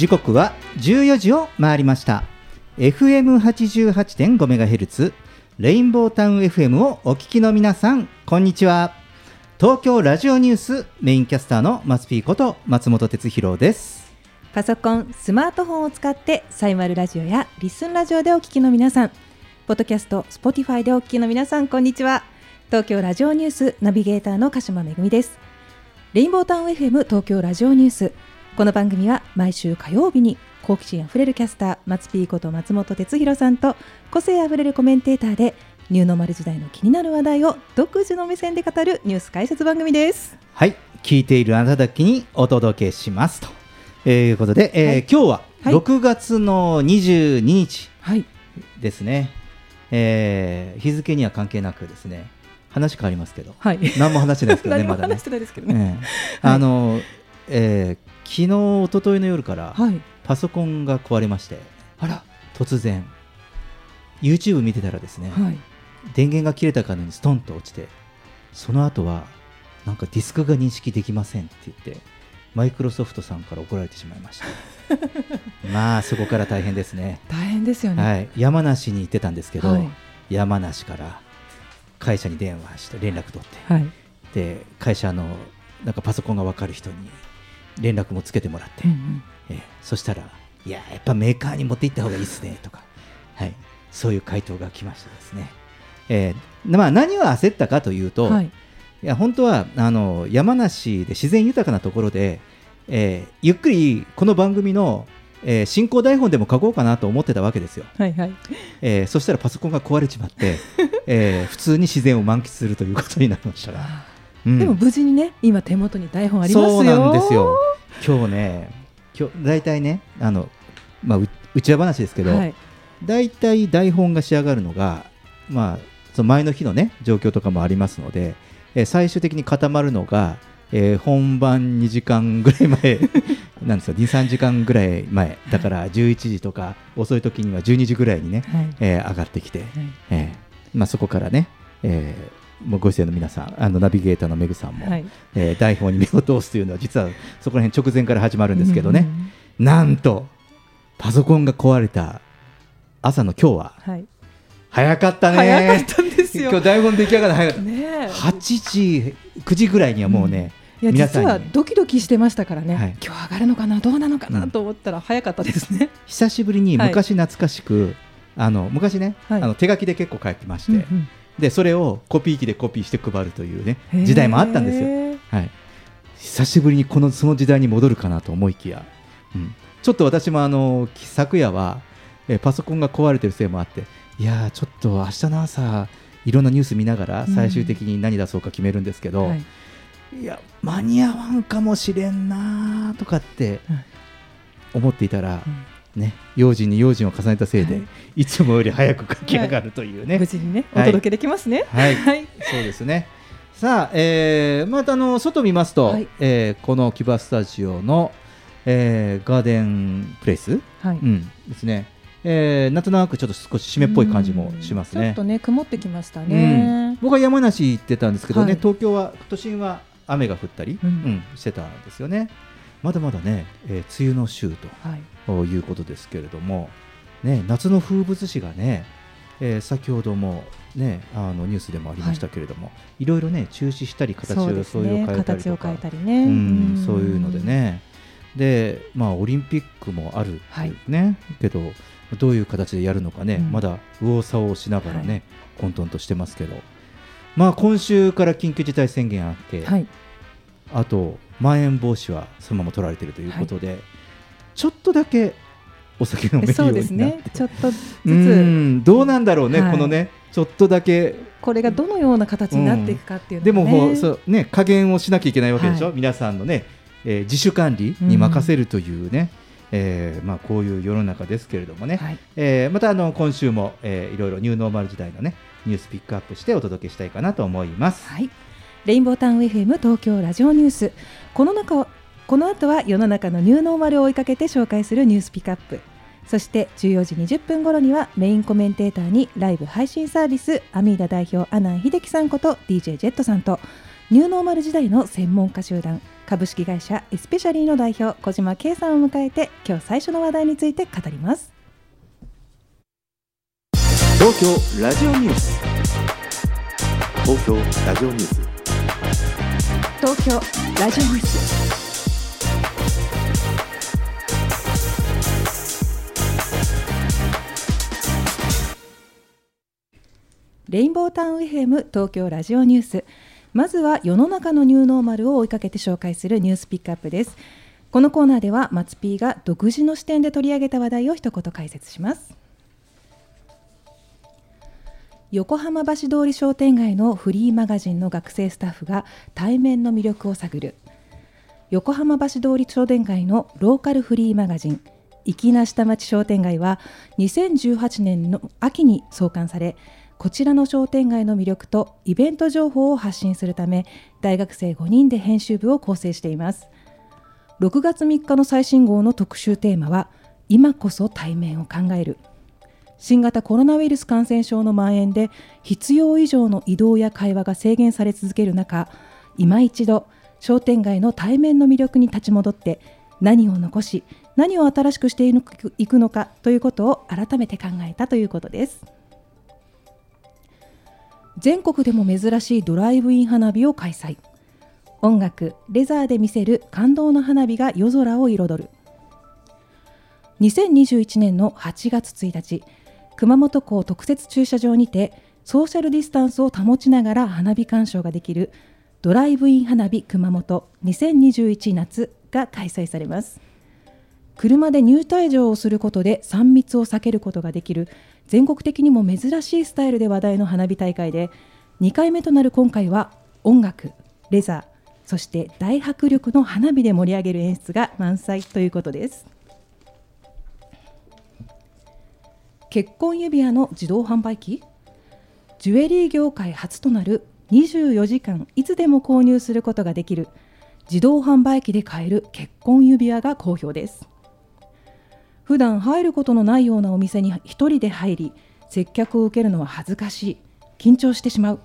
時刻は14時を回りました FM88.5MHz レインボータウン FM をお聞きの皆さんこんにちは東京ラジオニュースメインキャスターの松ピーこと松本哲弘ですパソコン、スマートフォンを使ってサイマルラジオや ListenRadio でお聞きの皆さん、ポッドキャスト、 Spotify でお聞きの皆さん、こんにちは。東京ラジオニュースナビゲーターの鹿島めぐみです。レインボータウン FM 東京ラジオニュース。この番組は毎週火曜日に好奇心あふれるキャスター、松ピーこと松本哲弘さんと個性あふれるコメンテーターでニューノーマル時代の気になる話題を独自の目線で語るニュース解説番組です。はい聞いているあなただけにお届けしますということで、えーはい今日ははい6月の22日はい。ですね、えー日付には関係なくですね話変わりますけどはい。何も話してないですけどね まだね話してないですけどね。ええあの、えー昨日一昨日の夜からはい。パソコンが壊れましてあら。突然 YouTube 見てたらですね、はい。電源が切れたかのようにストンと落ちてその後はなんかディスクが認識できませんって言ってマイクロソフトさんから怒られてしまいました まあそこから大変ですね、大変ですよね。はい、山梨に行ってたんですけど、はい山梨から会社に電話して連絡取ってはい。で会社のなんかパソコンが分かる人に連絡もつけてもらって、うんうんええそしたら「いややっぱメーカーに持って行った方がいいですね」とか、はい、そういう回答が来ましてですね、ええまあ、何を焦ったかというと、はい。いや本当はあの山梨で自然豊かなところで、えーゆっくりこの番組の、えー進行台本でも書こうかなと思ってたわけですよ、はいはい。えーそしたらパソコンが壊れちまって、えー普通に自然を満喫するということになりましたが、うんでも無事にね、今手元に台本ありますよ。そうなんですよ今日ね今日大体ねあの、まあ、ううちわ話ですけど、はい。大体台本が仕上がるのが、まあ、その前の日のね状況とかもありますので、えー最終的に固まるのが、えー本番2時間ぐらい前 なんですよ23時間ぐらい前だから11時とか遅い時には12時ぐらいにね、はい。えー上がってきて、はいえーまあ、そこからね、えーもうご出演の皆さんあのナビゲーターのメグさんも、はい。えー台本に目を通すというのは実はそこら辺直前から始まるんですけどね、なんとパソコンが壊れた朝の今日はうん。はい。早かったね早かったんですよ。今日台本出来上がるの早かった、ねえ。8時9時ぐらいにはもうね、いや皆さんに実はドキドキしてましたからね、はい今日上がるのかなどうなのかうなんと思ったら早かったですね。久しぶりにはい昔懐かしく、あの昔ね、はいあの手書きで結構書いてまして、うんうんでそれをコピー機でコピーして配るというね時代もあったんですよ、はい、久しぶりにこのその時代に戻るかなと思いきや、うん、ちょっと私もあのき昨夜は、えーパソコンが壊れてるせいもあっていやーちょっと明日の朝いろんなニュース見ながらうん。最終的に何出そうか決めるんですけど、はい。いや間に合わんかもしれんなーとかってうん思っていたら、ね、用心に用心を重ねたせいで、はいい、つもより早く書き上がるというね、無事にねおはい届けできますね。はい、はい。そうですね。さあ、えーまたあの外見ますと、はいえーこのキバスタジオの、えーガーデンプレイス、はい。うん、ですね。えーなんとなくちょっと少し湿っぽい感じもしますねうんちょっ。とね曇ってきましたうんね。僕は山梨行ってたんですけどね、はい東京は都心は雨が降ったり、ううんんしてたんですよね。まだまだね、えー梅雨の週とはい。うことですけれども、ね、夏の風物詩がね、えー先ほども、ね、あのニュースでもありましたけれども、い、ろいろね中止したり形をそういう変えたりとか形を変えたりね。うんそういうのでね。で、まあ、オリンピックもあるっていけどどういう形でやるのかね、うん。まだ右往左往しながらね、はい。混沌としてますけど、まあ、今週から緊急事態宣言あって、はい。あとまん延防止はそのまま取られているということで、ちょっとだけお酒飲めるよそううですになって。ね。ちょっとずうつん。どうなんだろうね、はい。このねちょっとだけ。これがどのような形になっていくかっていうのがね。でもこうそうね加減をしなきゃいけないわけでしょ、はい。皆さんのね、えー自主管理に任せるというね、えーまあ、こういう世の中ですけれどもね、はい。えーまたあの今週も、えーいろいろニューノーマル時代のねニュースピックアップしてお届けしたいかなと思います。はい、レインボータウン FM 東京ラジオニュース。この中をこの後は世の中のニューノーマルを追いかけて紹介するニュースピックアップ。そして14時20分頃にはメインコメンテーターにライブ配信サービスアミーダ代表阿南秀樹さんこと DJ ジェットさんとニューノーマル時代の専門家集団株式会社エスペシャリーの代表小島圭さんを迎えて今日最初の話題について語ります。東京ラジオニュース。東京ラジオニュース。東京ラジオニュース。レインボータウン FM 東京ラジオニュース。まずは世の中のニューノーマルを追いかけて紹介するニュースピックアップです。このコーナーでは松 P が独自の視点で取り上げた話題を一言解説します。横浜橋通り商店街のフリーマガジンの学生スタッフが対面の魅力を探る。横浜橋通り商店街のローカルフリーマガジン粋な下町商店街は2018年の秋に創刊されこちらの商店街の魅力とイベント情報を発信するため大学生5人で編集部を構成しています。6月3日の最新号の特集テーマは今こそ対面を考える。新型コロナウイルス感染症の蔓延で必要以上の移動や会話が制限され続ける中今一度商店街の対面の魅力に立ち戻って何を残し何を新しくしていくのかということを改めて考えたということです。全国でも珍しいドライブイン花火を開催。音楽レザーで見せる感動の花火が夜空を彩る。2021年の8月1日熊本港特設駐車場にてソーシャルディスタンスを保ちながら花火鑑賞ができるドライブイン花火熊本2021夏が開催されます。車で入退場をすることで3密を避けることができる全国的にも珍しいスタイルで話題の花火大会で2回目となる今回は音楽レザーそして大迫力の花火で盛り上げる演出が満載ということです。結婚指輪の自動販売機？ジュエリー業界初となる24時間いつでも購入することができる自動販売機で買える結婚指輪が好評です。普段入ることのないようなお店に一人で入り接客を受けるのは恥ずかしい緊張してしまう。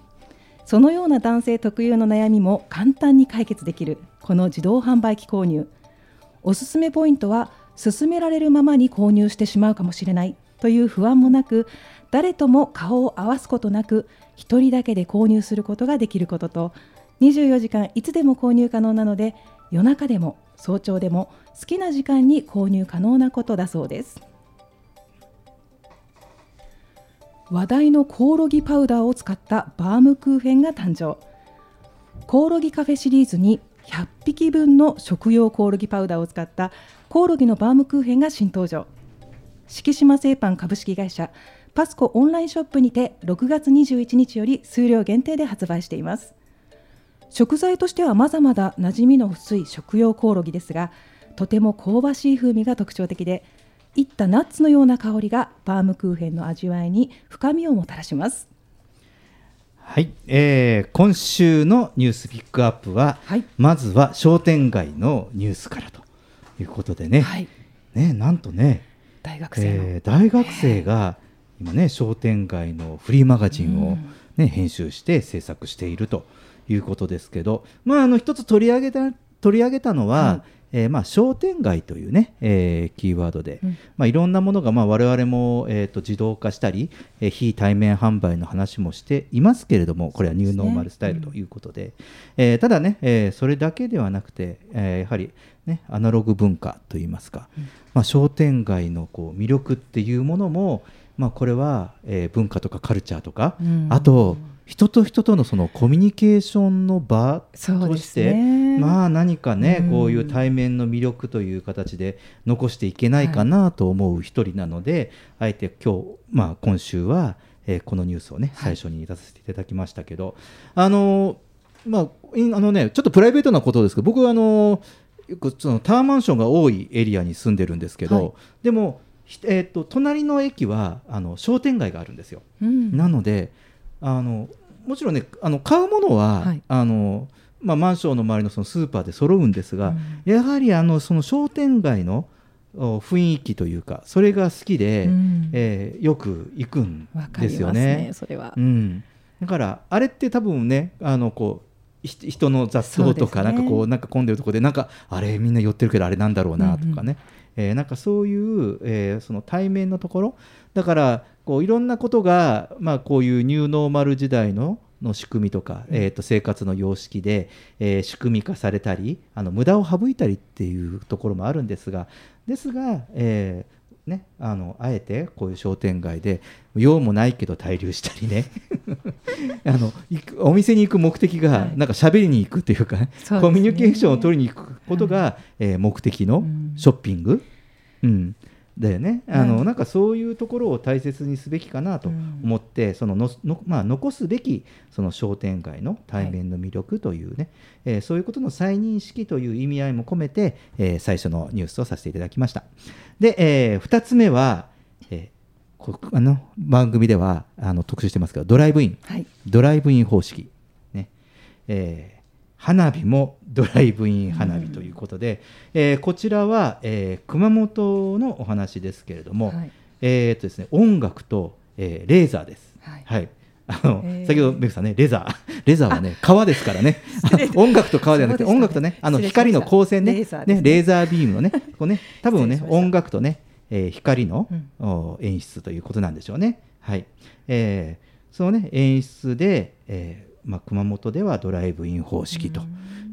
そのような男性特有の悩みも簡単に解決できるこの自動販売機購入。おすすめポイントは勧められるままに購入してしまうかもしれない。という不安もなく誰とも顔を合わすことなく1人だけで購入することができることと24時間いつでも購入可能なので夜中でも早朝でも好きな時間に購入可能なことだそうです。話題のコオロギパウダーを使ったバームクーヘンが誕生。コオロギカフェシリーズに100匹分の食用コオロギパウダーを使ったコオロギのバームクーヘンが新登場。敷島製パン株式会社パスコオンラインショップにて6月21日より数量限定で発売しています。食材としてはまだまだ馴染みの薄い食用コオロギですがとても香ばしい風味が特徴的でいったナッツのような香りがバームクーヘンの味わいに深みをもたらします。はい、えー今週のニュースピックアップは、はい。まずは商店街のニュースからということでね、はい。ねなんとね、大学生の、えー大学生が今ね商店街のフリーマガジンを、ね編集して制作しているということですけど、まあ、あの一つ取り上げた取り上げたのは、はいえーまあ、商店街というね、えーキーワードで、うん。まあ、いろんなものが、まあ、我々も、えー、と自動化したり、えー非対面販売の話もしていますけれどもこれはニューノーマルスタイルということで、えーただね、えーそれだけではなくて、えーやはり、ね、アナログ文化といいますか、まあ、商店街のこう魅力っていうものも、まあ、これは、えー文化とかカルチャーとか、うん。あと人と人とのそのコミュニケーションの場として、ねね。まあ何かね、うん。こういう対面の魅力という形で残していけないかなと思う一人なので、あえて今日、まあ、今週は、えーこのニュースをね最初に出させていただきましたけど、あのまあいあのねちょっとプライベートなことですけど僕はあのよくそのタワーマンションが多いエリアに住んでるんですけど、はいでも、ひえー、と隣の駅はあの商店街があるんですよ。うんなのであのもちろんねあの買うものは、はいあのまあ、マンションの周りのそのスーパーで揃うんですが、うんやはりあのその商店街のお雰囲気というかそれが好きで、うんえーよく行くんですよねね。それはう。ん、だからあれって多分ねあのこうひ人の雑踏とか、ね。なんかこうなんか混んでるところでなんかあれみんな寄ってるけどあれなんだろうなとかね、えーなんかそういう、えーその対面のところ。だからこういろんなことが、まあ、こういうニューノーマル時代のの仕組みとか、えー、と生活の様式で、えー仕組み化されたりあの無駄を省いたりっていうところもあるんですが。ですが、えーね、あのあえてこういう商店街で用もないけど滞留したりね。あのお店に行く目的がはい。なんか喋りに行くっていうか、ね。コミュニケーションを取りに行くことが、えー目的のうん。ショッピング、うんだよね。あの、はいなんかそういうところを大切にすべきかなと思って、そのののまあ、残すべきその商店街の対面の魅力というね、えーそういうことの再認識という意味合いも込めて、えー最初のニュースをさせていただきました。で、え2つ目は、えーこあの番組ではあの特集してますけどドライブイン。はい。ドライブイン方式、ね。えー花火もドライブイン花火ということで、えーこちらは、えー熊本のお話ですけれども、はい。えーっとですね、音楽と、えーレーザーです。はい。あのへー。先ほどメグさんね、レザー、レザーはね、川ですからね、音楽と川ではなくて、ね。音楽とね、あの光の光線ね、レーザーね。ねレーザービームのね、こうね、多分ね音楽とね、えー光の、うん。お演出ということなんでしょうね。はい。えーそのね、演出で、えーまあ、熊本ではドライブイン方式と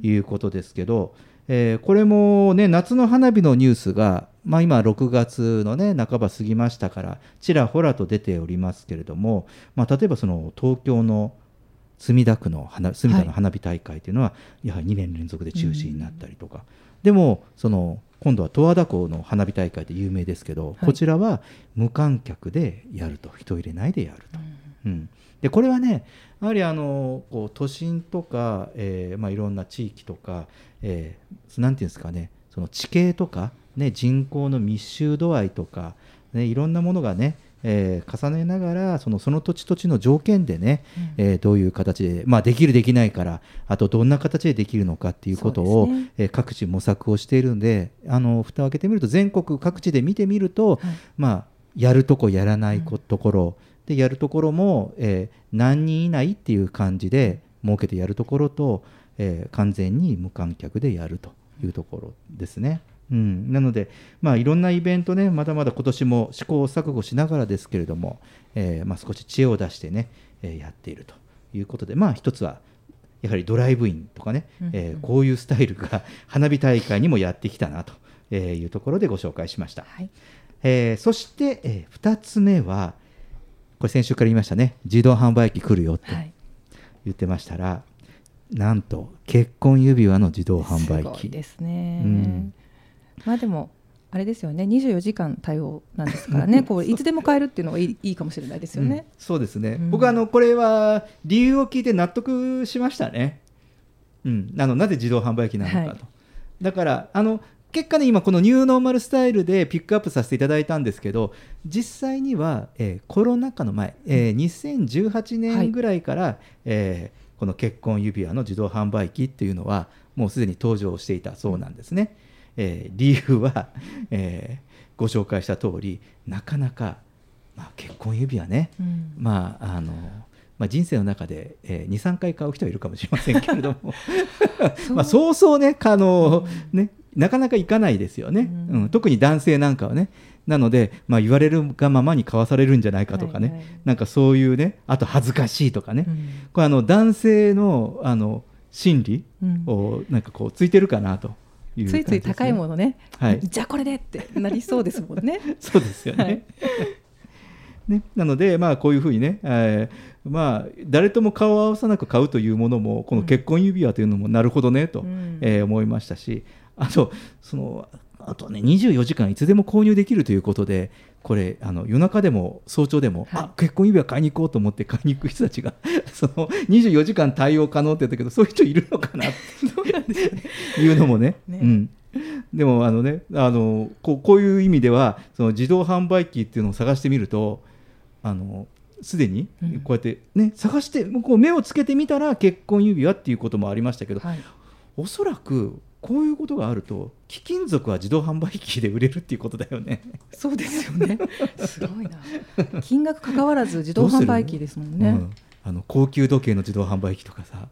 いうことですけど、えーこれもね、夏の花火のニュースが、まあ、今、6月のね、半ば過ぎましたから、ちらほらと出ておりますけれども、まあ、例えばその東京の墨田区の花墨田の花火大会というのは、やはり2年連続で中止になったりとか、でもその今度は十和田湖の花火大会で有名ですけど、い。こちらは無観客でやると。人入れないでやると。うんでこれはねやはりあのこう都心とか、えーまあ、いろんな地域とか、えーなんていうんですかねその地形とか、ね、人口の密集度合いとか、ね、いろんなものがね、えー重ねながらそのその土地土地の条件でね、えーどういう形で、まあ、できるできないからあとどんな形でできるのかっていうことを、ね。えー各地模索をしているんであの蓋を開けてみると全国各地で見てみると、まあ、やるとこやらないこところ、でやるところも、えー何人以内っていう感じで設けてやるところと、えー完全に無観客でやるというところですね。うん、なので、まあ、いろんなイベントね、まだまだ今年も試行錯誤しながらですけれども、えーまあ、少し知恵を出してね、えーやっているということで、まあ、一つは、やはりドライブインとかね、えーこういうスタイルが 花火大会にもやってきたなとえーいうところでご紹介しました。はい。えーそして、え2つ目は、これ先週から言いましたね、自動販売機来るよってはい。言ってましたら、なんと結婚指輪の自動販売すごい機。ですね。うんまあでもあれですよね。24時間対応なんですからね。こういつでも買えるっていうのがいいいいかもしれないですようんね。そうですね、うん僕あのこれは理由を聞いて納得しましたね、うん、あのなぜ自動販売機なのかと、はいだからあの結果ね今このニューノーマルスタイルでピックアップさせていただいたんですけど実際には、えーコロナ禍の前、えー2018はい年ぐらいから、えーこの結婚指輪の自動販売機っていうのはもうすでに登場していたそうなんですね、えー理由は、えーご紹介した通りなかなか、まあ、結婚指輪ね、うん。まああのまあ、人生の中で、えー、23回買う人はいるかもしれませんけれども。まあそうそうねあの、ねなかなかいかないですよね、ううん。ん特に男性なんかはね。なので、まあ、言われるがままに買わされるんじゃないかとかね、はいはいなんかそういうねあと恥ずかしいとかね、うん。これあの男性のあの心理うん。をなんかこうついてるかなというついつい高いもののね、はい。じゃあこれでってなりそうですもんね。そうですよね。はい。ね、なので、まあ、こういうふうにね、えーまあ、誰とも顔を合わさなく買うというものもこの結婚指輪というのもなるほどねと、うん。えー思いましたしあとそのあとね24時間いつでも購入できるということでこれあの夜中でも早朝でも、はい。あ結婚指輪買いに行こうと思って買いに行く人たちが その24時間対応可能って言ったけどそういう人いるのかなっていう のもね。ね。うん、でもあのねあのこうこういう意味ではその自動販売機っていうのを探してみるとあのすでにうん。こうやってね、探してこう目をつけてみたら結婚指輪っていうこともありましたけど、はい。おそらくこういうことがあると貴金属は自動販売機で売れるっていうことだよね。そうですよね。すごいな。金額関わらず自動販売機ですもんね、うん。あの高級時計の自動販売機とかさ、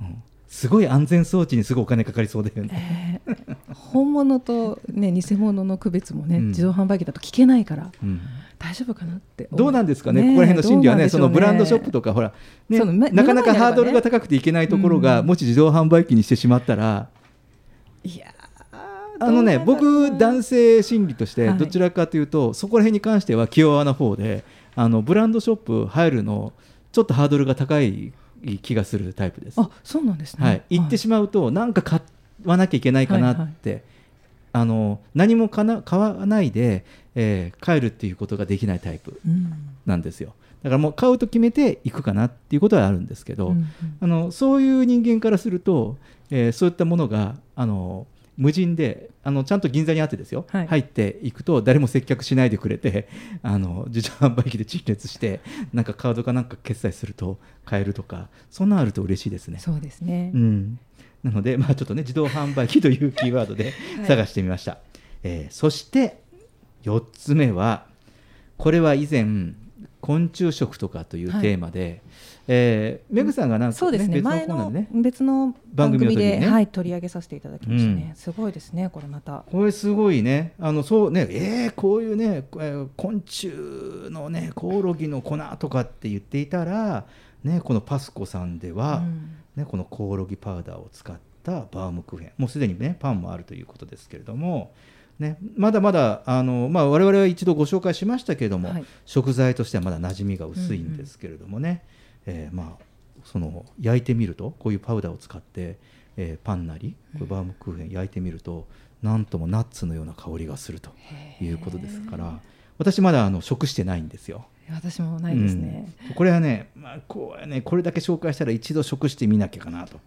うん。すごい安全装置にすごいお金かかりそうだよね。えー本物と、ね、偽物の区別もね、うん。自動販売機だと聞けないからうん。大丈夫かなって思どうなんですかね、ねえここら辺の心理はね、ねのブランドショップとか、ほら、ね、なかなかハードルが高くていけないところが、うん。もし自動販売機にしてしまったら、いやあのね、僕、男性心理として、はい。どちらかというと、そこら辺に関しては気弱な方で、あのブランドショップ入るの、ちょっとハードルが高い気がするタイプです。あそうなんですね、はい、行ってしまうと、なんか買わなきゃいけないかなって、あの何もかな買わないで、えー帰るっていうことができないタイプ。うんなんですよ。だからもう買うと決めて行くかなっていうことはあるんですけど、うんうん。あのそういう人間からすると、えーそういったものがあの無人であのちゃんと銀座にあってですよ、はい。入っていくと誰も接客しないでくれて あの自動販売機で陳列してなんかカードかなんか決済すると買えるとかそんなんあると嬉しいですね。そうですね、うん、なので、まあ、ちょっとね自動販売機というキーワードで はい。探してみました、えーそして4つ目はこれは以前昆虫食とかというテーマで、えーメグさんがなんか、そうですね。別のコ前のね別の番組でねはい、取り上げさせていただきましたね、うん。すごいですねこれまた。これすごいね。あのそうねえーこういうね、えー昆虫のねコオロギの粉とかって言っていたら、ね、このパスコさんでは、うん。ね、このコオロギパウダーを使ったバームクーヘン。もうすでにねパンもあるということですけれども、ね、まだまだあの、まあ、我々は一度ご紹介しましたけれども、はい。食材としてはまだ馴染みが薄いんですけれどもね、えーまあ、その焼いてみるとこういうパウダーを使って、えーパンなりバームクーヘン焼いてみると、なんともナッツのような香りがするということですから私まだあの食してないんですよ。私もないですね、うん。これはね,、まあこうはね、これだけ紹介したら一度食してみなきゃかなと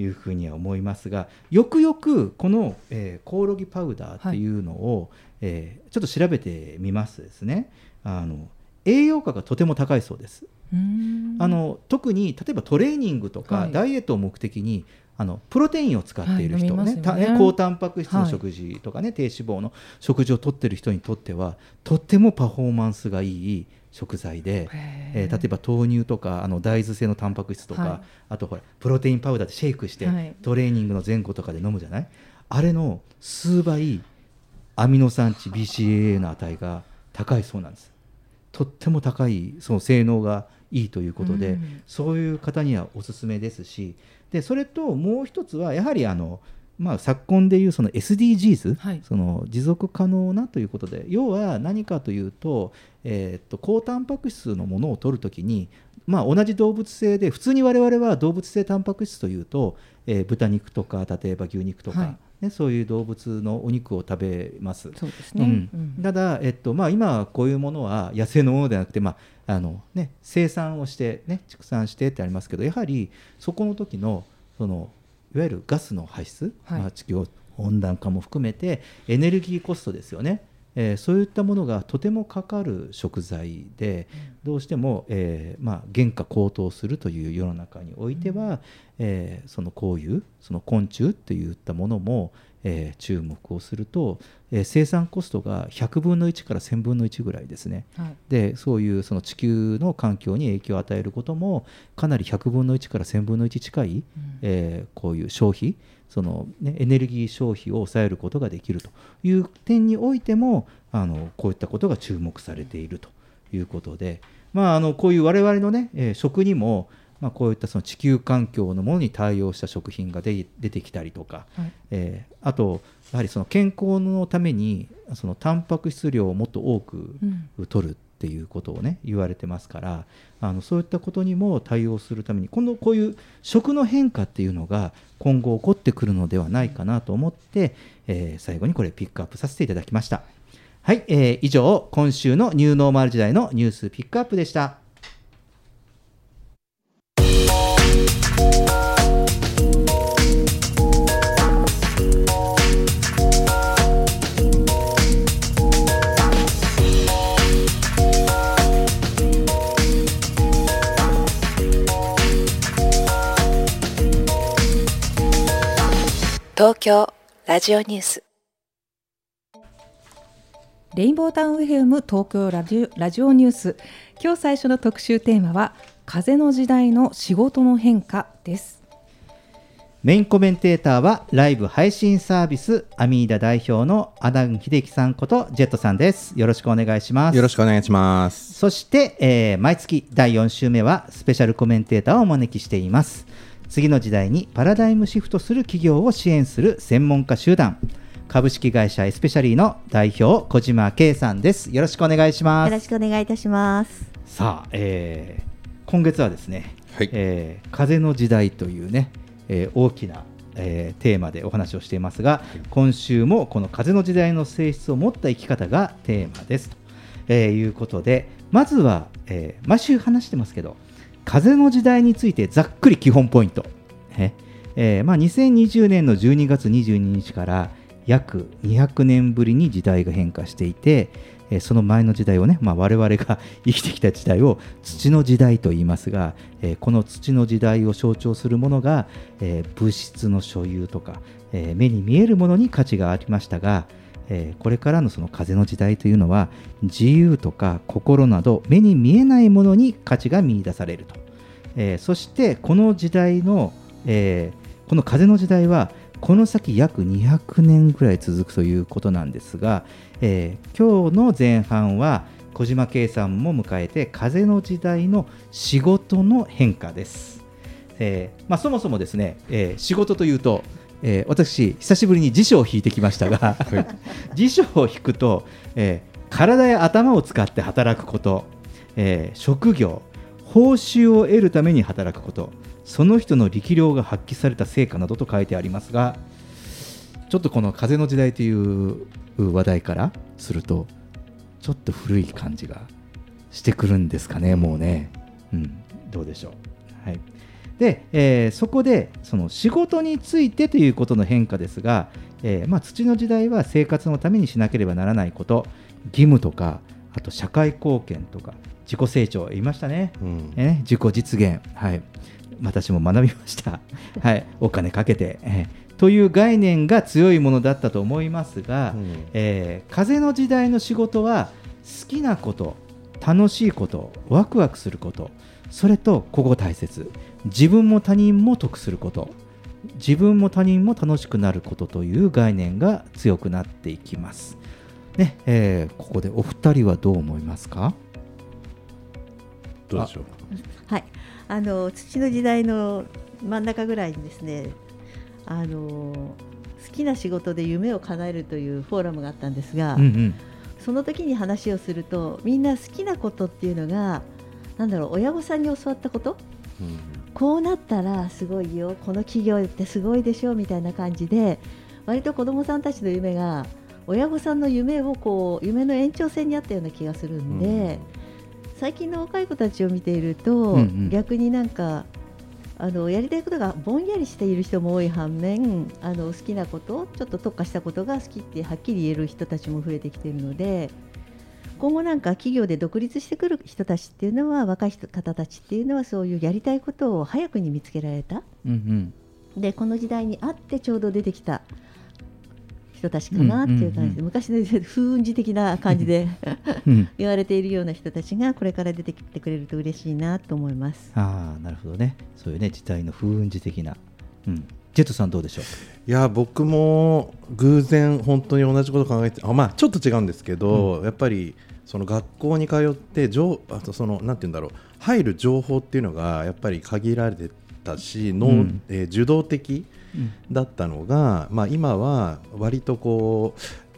いうふうには思いますがよくよくこの、えーコオロギパウダーっていうのを、えーちょっと調べてみますとですね。あの栄養価がとても高いそうです。あの特に例えばトレーニングとか、はい。ダイエットを目的にあのプロテインを使っている人、はいね。高タンパク質の食事とかね、低脂肪の食事をとっている人にとってはとってもパフォーマンスがいい食材で、へえー例えば豆乳とかあの大豆製のタンパク質とか、はい。あとほらプロテインパウダーでシェイクして、はい。トレーニングの前後とかで飲むじゃない？あれの数倍アミノ酸値 BCAA の値が高いそうなんです。とっても高いその性能がいいということで、うん。そういう方にはおすすめですしでそれともう一つはやはりあの、まあ、昨今でいうその SDGs、はい。その持続可能なということで要は何かというと,、えーっと高タンパク質のものを取るときに、まあ、同じ動物性で普通に我々は動物性タンパク質というと、えー豚肉とか例えば牛肉とか、はい。ね、そういう動物のお肉を食べます。そうですね、うん。うん。ただ、えっとまあ、今はこういうものは野生のものではなくて、まああのね、生産をして、ね、畜産してってありますけどやはりそこの時のそのいわゆるガスの排出、はい。まあ、地球温暖化も含めてエネルギーコストですよね、えーそういったものがとてもかかる食材で、どうしても、えーまあ、原価高騰するという世の中においては、えーそのこういうその昆虫っていったものも、えー注目をすると、えー生産コストが100分の1から1000分の1ぐらいですね。はいでそういうその地球の環境に影響を与えることもかなり100分の1から1000分の1近い、えーこういう消費その、ね、エネルギー消費を抑えることができるという点においてもあのこういったことが注目されているということで、まあ、あのこういう我々の、ねえー食にも、まあ、こういったその地球環境のものに対応した食品が出出てきたりとか、はい。えーあとやはりその健康のためにそのタンパク質量をもっと多くうん。取るっていうことをね言われてますからあのそういったことにも対応するために今度こういう食の変化っていうのが今後起こってくるのではないかなと思って、えー最後にこれピックアップさせていただきました。はい、えー以上今週のニューノーマル時代のニュースピックアップでした東京ラジオニュース。レインボータウン FM 東京ラジオラジオニュース。今日最初の特集テーマは風の時代の仕事の変化です。メインコメンテーターはライブ配信サービスアミーダ代表のアダン秀樹さんことジェットさんです。よろしくお願いします。よろしくお願いします。そして、えー毎月第4週目はスペシャルコメンテーターをお招きしています次の時代にパラダイムシフトする企業を支援する専門家集団。株式会社エスペシャリーの代表小島圭さんです。よろしくお願いします。よろしくお願いいたします。さあ、えー今月はですね、はい。えー風の時代というね、えー大きな、えーテーマでお話をしていますが、今週もこの風の時代の性質を持った生き方がテーマです。と、えーいうことでまずは、えー毎週話してますけど風の時代についてざっくり基本ポイント、ええーまあ、2020年の12月22日から約200年ぶりに時代が変化していて、えーその前の時代をね、まあ、我々が 生きてきた時代を土の時代と言いますが、えーこの土の時代を象徴するものが、えー物質の所有とか、えー目に見えるものに価値がありましたが、えこれからのその風の時代というのは自由とか心など目に見えないものに価値が見出されると、えそしてこの時代の、えこの風の時代はこの先約200年ぐらい続くということなんですが、えー今日の前半は小島圭さんも迎えて風の時代の仕事の変化です。えーまあ、そもそもですね、えー仕事というと、えー私久しぶりに辞書を引いてきましたが、辞書を引くと、えー体や頭を使って働くこと、えー職業報酬を得るために働くことその人の力量が発揮された成果などと書いてありますがちょっとこの風の時代という話題からするとちょっと古い感じがしてくるんですかねもうね、うん、どうでしょう、はい、で、えーそこでその仕事についてということの変化ですが、えーまあ、土の時代は生活のためにしなければならないこと義務とかあと社会貢献とか自己成長言いましたね、うん。えー自己実現、はい、私も学びました、はい、お金かけて、えーという概念が強いものだったと思いますが、うん。えー風の時代の仕事は好きなこと楽しいことワクワクすることそれとここ大切自分も他人も得すること。自分も他人も楽しくなることという概念が強くなっていきます。ねえーここでお二人はどう思いますか？どうでしょう。はい、あの土の時代の真ん中ぐらいにですね、あの好きな仕事で夢を叶えるというフォーラムがあったんですが、うんうん。その時に話をするとみんな好きなことっていうのがなんだろう親御さんに教わったこと？うんこうなったらすごいよこの企業ってすごいでしょみたいな感じで割と子どもさんたちの夢が親御さんの夢をこう夢の延長線にあったような気がするんで、最近の若い子たちを見ていると、うんうん。逆になんかあのやりたいことがぼんやりしている人も多い反面あの好きなことちょっと特化したことが好きってはっきり言える人たちも増えてきているので今後なんか企業で独立してくる人たちっていうのは若い人方たちっていうのはそういうやりたいことを早くに見つけられた。うんうん。でこの時代にあってちょうど出てきた人たちかなっていう感じ。で、うんうんうん。昔の風雲児的な感じで うん。言われているような人たちがこれから出てきてくれると嬉しいなと思います。ああなるほどね。そういうね時代の風雲児的な、うん、ジェットさんどうでしょう？いや僕も偶然本当に同じこと考えてあまあちょっと違うんですけど、やっぱりその学校に通って情あとそのなんて言うんだろう。入る情報っていうのがやっぱり限られてたし、のうん。えー受動的だったのが、まあ、今は割とこ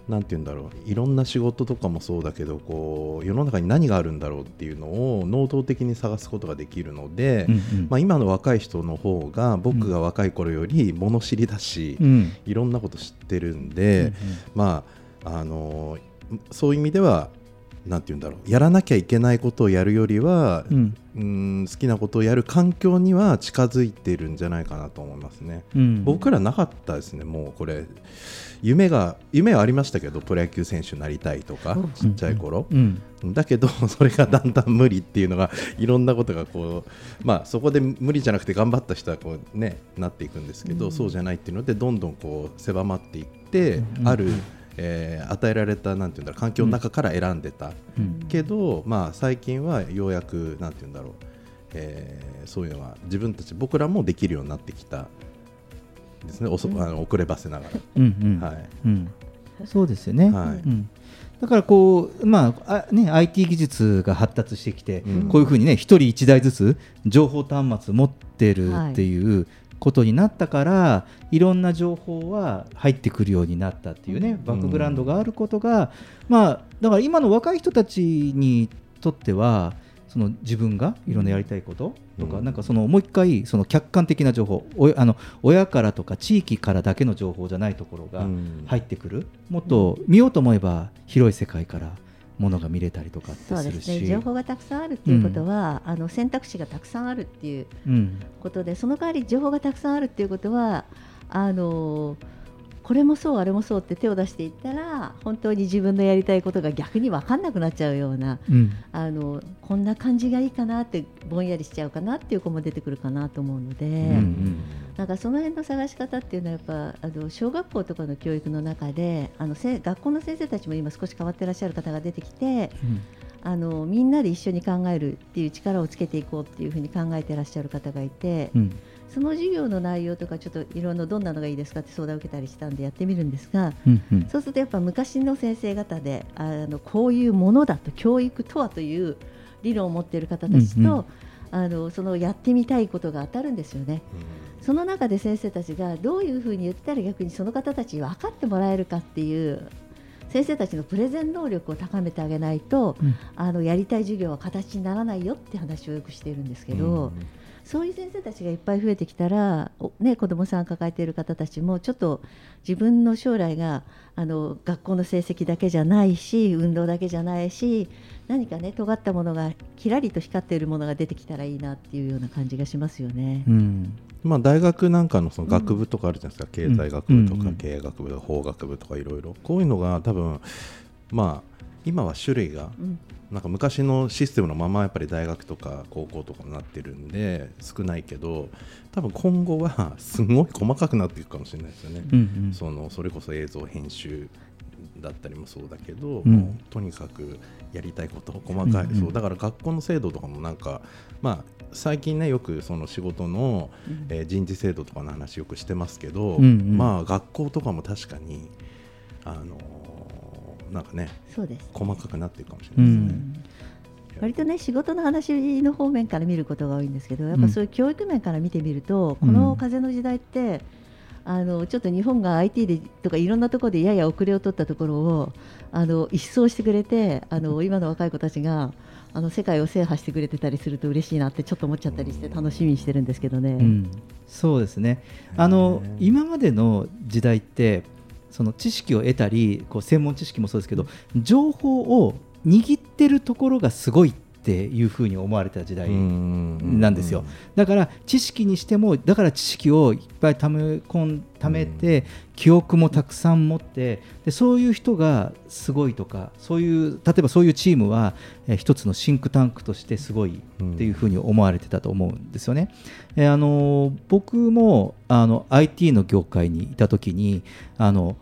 うなんて言うんだろう。いろんな仕事とかもそうだけどこう世の中に何があるんだろうっていうのを能動的に探すことができるので、うんうん。まあ、今の若い人の方が僕が若い頃より物知りだし、うん。いろんなこと知ってるんで、うんうん。まああのそういう意味ではなんて言うんだろう。やらなきゃいけないことをやるよりは、うん。うん好きなことをやる環境には近づいてるんじゃないかなと思いますね。うん。僕らなかったですね、もうこれ夢が夢はありましたけどプロ野球選手になりたいとかちっちゃい頃、うん。だけどそれがだんだん無理っていうのがいろんなことがこう、まあ、そこで無理じゃなくて頑張った人はこう、ね、なっていくんですけど、そうじゃないっていうのでどんどんこう狭まっていって、うん。ある、えー与えられたなんていうんだろう環境の中から選んでた、うん。けど、まあ、最近はようやくなんていうんだろう、えーそういうのが自分たち僕らもできるようになってきたですね、おそあの遅ればせながら。うんうん。はい。うんそうですよね、はい。うんだからこう、まああね、IT 技術が発達してきて、うん。こういうふうにね、一人一台ずつ情報端末持ってるっていうことになったから、い、ろんな情報は入ってくるようになったっていうね、バックグラウンドがあることが、まあ、だから今の若い人たちにとっては、その自分がいろんなやりたいこととか、うん。なんかそのもう一回その客観的な情報おあの親からとか地域からだけの情報じゃないところがうん。入ってくる、もっと見ようと思えば広い世界からものが見れたりとかそうですね情報がたくさんあるっていうことは、あの選択肢がたくさんあるっていううんことでその代わり情報がたくさんあるっていうことはあのこれもそうあれもそうって手を出していったら本当に自分のやりたいことが逆に分かんなくなっちゃうようなうん。あのこんな感じがいいかなってぼんやりしちゃうかなっていう子も出てくるかなと思うので、うんなんかその辺の探し方っていうのはやっぱあの小学校とかの教育の中であのせ学校の先生たちも今少し変わってらっしゃる方が出てきてあのみんなで一緒に考えるっていう力をつけていこうっていうふうに考えてらっしゃる方がいて、うんその授業の内容とかちょっといろんなどんなのがいいですかって相談を受けたりしたんでやってみるんですが、うんうん。そうするとやっぱ昔の先生方であのこういうものだと教育とはという理論を持っている方たちと、うんうん。あのそのやってみたいことが当たるんですよね。その中で先生たちがどういうふうに言ったら逆にその方たちに分かってもらえるかっていう先生たちのプレゼン能力を高めてあげないと、うん。あのやりたい授業は形にならないよって話をよくしているんですけど、そういう先生たちがいっぱい増えてきたら、おね、子どもさん抱えている方たちもちょっと自分の将来があの学校の成績だけじゃないし運動だけじゃないし何かね尖ったものがきらりと光っているものが出てきたらいいなっていうような感じがしますよね。うん。まあ、大学なんかのその学部とかあるじゃないですか、経済学部とかうん経営学部とか法学部とかいろいろ。こういうのが多分まあ今は種類がうん。なんか昔のシステムのままやっぱり大学とか高校とかになってるんで少ないけど多分今後はすごい細かくなっていくかもしれないですよね、うんうん。そのそれこそ映像編集だったりもそうだけど、うん。とにかくやりたいこと細かい、うんうんそうだから学校の制度とかもなんかまあ最近ねよくその仕事の、えー人事制度とかの話よくしてますけど、うんうん。まあ学校とかも確かにあのーなんかねそうです。細かくなっていくかもしれないですね。割とね仕事の話の方面から見ることが多いんですけどやっぱそういう教育面から見てみると、うんこの風の時代ってあのちょっと日本が IT でとかいろんなところでやや遅れを取ったところをあの一掃してくれてあの 今の若い子たちがあの世界を制覇してくれてたりすると嬉しいなってちょっと思っちゃったりして楽しみにしてるんですけどね。うん。そうですね。あの今までの時代ってその知識を得たりこう専門知識もそうですけど情報を握ってるところがすごいていうふうに思われた時代なんですよ。だから知識にしてもだから知識をいっぱいため込ん貯めて記憶もたくさん持ってでそういう人がすごいとかそういう例えばそういうチームは、えー一つのシンクタンクとしてすごいっていうふうに思われてたと思うんですよね。えーあのー僕もあの IT の業界にいた時にあの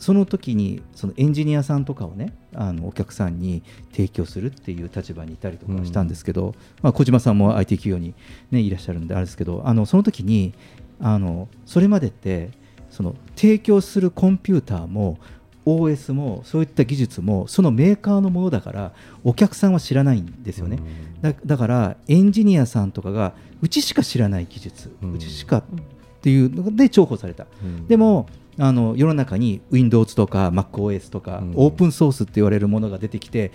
その時にそのエンジニアさんとかをねあのお客さんに提供するっていう立場にいたりとかしたんですけど、まあ、小島さんも IT 企業に、ね、いらっしゃるんであれですけどあのその時にあのそれまでってその提供するコンピューターも OS もそういった技術もそのメーカーのものだからお客さんは知らないんですよね、だだからエンジニアさんとかがうちしか知らない技術、うちしかっていうので重宝された、でもあの世の中に Windows とか MacOS とか、オープンソースって言われるものが出てきて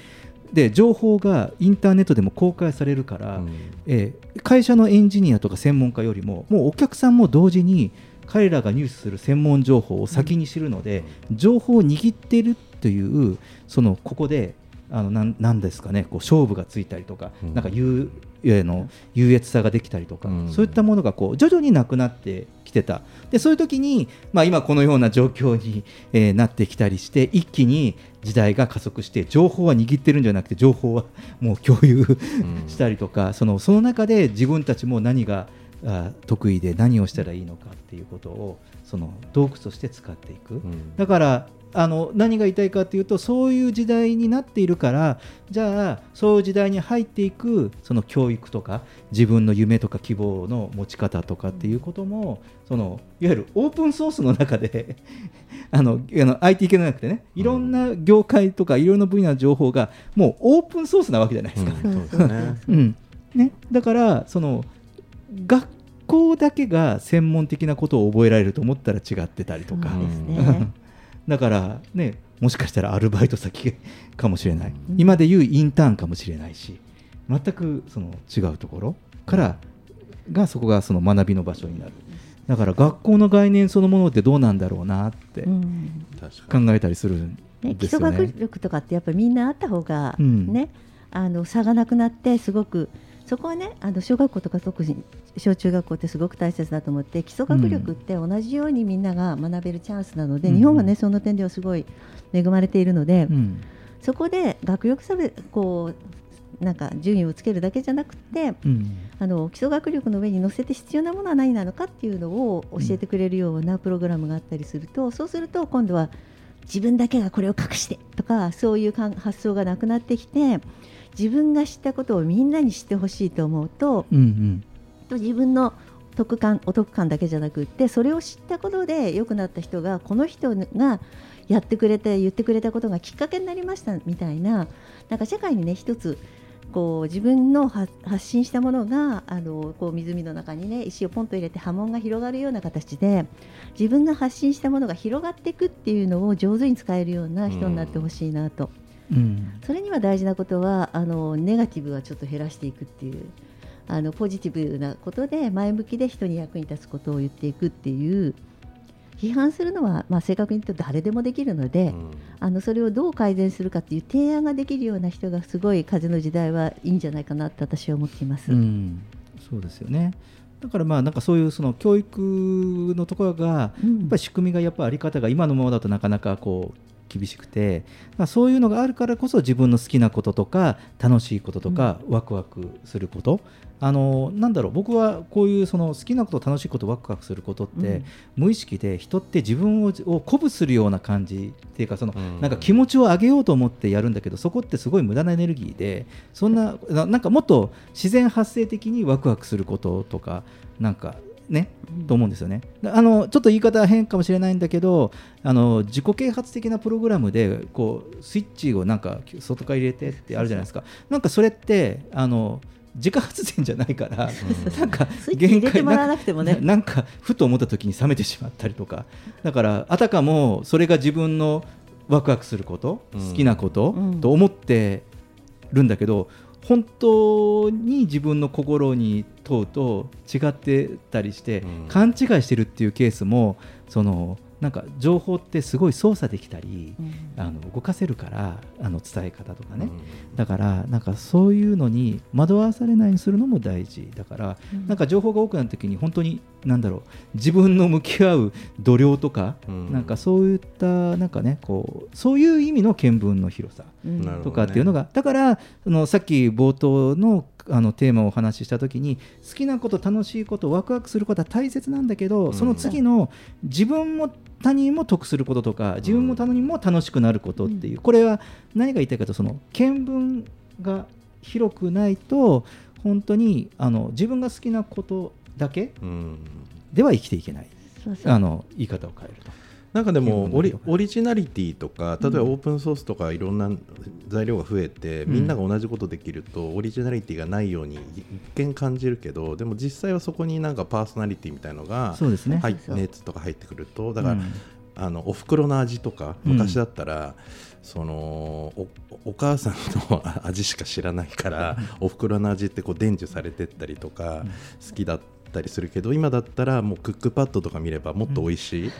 で情報がインターネットでも公開されるから、えー会社のエンジニアとか専門家よりももうお客さんも同時に彼らが入手する専門情報を先に知るので、情報を握っているというそのここであのなんなんですかねこう勝負がついたりとか、なんか優えーの優越さができたりとか、そういったものがこう徐々になくなってきてた。でそういう時に、まあ、今このような状況に、えーなってきたりして一気に時代が加速して情報は握ってるんじゃなくて情報はもう共有したりとか、そのその中で自分たちも何があ得意で何をしたらいいのかっていうことをその道具として使っていく、だからあの何が言いたいかというとそういう時代になっているからじゃあそういう時代に入っていくその教育とか自分の夢とか希望の持ち方とかっていうこともそのいわゆるオープンソースの中で あのあの IT 系じゃなくてねいろんな業界とかいろんな分野の情報がもうオープンソースなわけじゃないですか。うんそうですね。うん。ね、だからその学校だけが専門的なことを覚えられると思ったら違ってたりとか、そうですねだからねもしかしたらアルバイト先かもしれない、今でいうインターンかもしれないし全くその違うところからがそこがその学びの場所になる。だから学校の概念そのものってどうなんだろうなってうん。考えたりするんね、基礎ですよね。学力とかってやっぱりみんなあった方がうん。ね、あの差がなくなってすごくそこはねあの小学校とか特に小中学校ってすごく大切だと思って基礎学力って同じようにみんなが学べるチャンスなので、うん。日本はねその点ではすごい恵まれているので、うん。そこで学力差別こうなんか順位をつけるだけじゃなくて、うん。あの基礎学力の上に乗せて必要なものは何なのかっていうのを教えてくれるようなプログラムがあったりすると、そうすると今度は自分だけがこれを隠してとかそういう発想がなくなってきて自分が知ったことをみんなに知ってほしいと思うとうんうんと自分の得感お得感だけじゃなくってそれを知ったことで良くなった人がこの人がやってくれて言ってくれたことがきっかけになりましたみたいななんか社会にね一つこう自分のは発信したものがあのこう湖の中にね石をポンと入れて波紋が広がるような形で自分が発信したものが広がっていくっていうのを上手に使えるような人になってほしいなと。うんそれには大事なことはあのネガティブはちょっと減らしていくっていうあのポジティブなことで前向きで人に役に立つことを言っていくっていう批判するのは、まあ、正確に言うと誰でもできるので、あのそれをどう改善するかっていう提案ができるような人がすごい風の時代はいいんじゃないかなって私は思っています。うん、そうですよね。だからまあなんかそういうその教育のところがやっぱり仕組みがやっぱあり方が今のままだとなかなかこう厳しくて、まあ、そういうのがあるからこそ自分の好きなこととか楽しいこととかワクワクすること、あのなんだろう僕はこういうその好きなこと楽しいことワクワクすることって、うん。無意識で人って自分をを鼓舞するような感じっていうかその、うん。なんか気持ちを上げようと思ってやるんだけどそこってすごい無駄なエネルギーでそんなななんかもっと自然発生的にワクワクすることとかなんかね、と思うんですよね。あのちょっと言い方は変かもしれないんだけどあの自己啓発的なプログラムでこうスイッチをなんか外から入れてってあるじゃないですか。なんかそれってあの自家発電じゃないから、なんか スイッチ入れてもらわなくてもね。ななんかふと思った時に冷めてしまったりとか。だからあたかもそれが自分のワクワクすること、うん。好きなこと、うん。と思ってるんだけど本当に自分の心に問うと違ってたりして、うん。勘違いしてるっていうケースもそのなんか情報ってすごい操作できたり、あの動かせるからあの伝え方とかね、だからなんかそういうのに惑わされないようにするのも大事。だから、うん。なんか情報が多くなった時に本当になんだろう。自分の向き合う度量とか、うん。なんかそういったなんかねこうそういう意味の見聞の広さとかっていうのが、だからあのさっき冒頭のあのテーマをお話しした時に好きなこと楽しいことワクワクすることは大切なんだけど、うん。その次の自分も他人も得することとか自分も他人も楽しくなることっていう、これは何が言いたいかというとその見聞が広くないと本当にあの自分が好きなことだけ？うん。では生きていけない。あの言い方を変えると。なんかでもオリオリジナリティとか例えばうん。オープンソースとかいろんな材料が増えて、うん。みんなが同じことできるとオリジナリティがないように一見感じるけどでも実際はそこになんかパーソナリティみたいのがそうですね。熱とか入ってくるとだから、うん。あのお袋の味とかうん。昔だったら、そのおお母さんの 味しか知らないから、お袋の味ってこう伝授されてったりとか、好きだったりするけど今だったらもうクックパッドとか見ればもっと美味しい、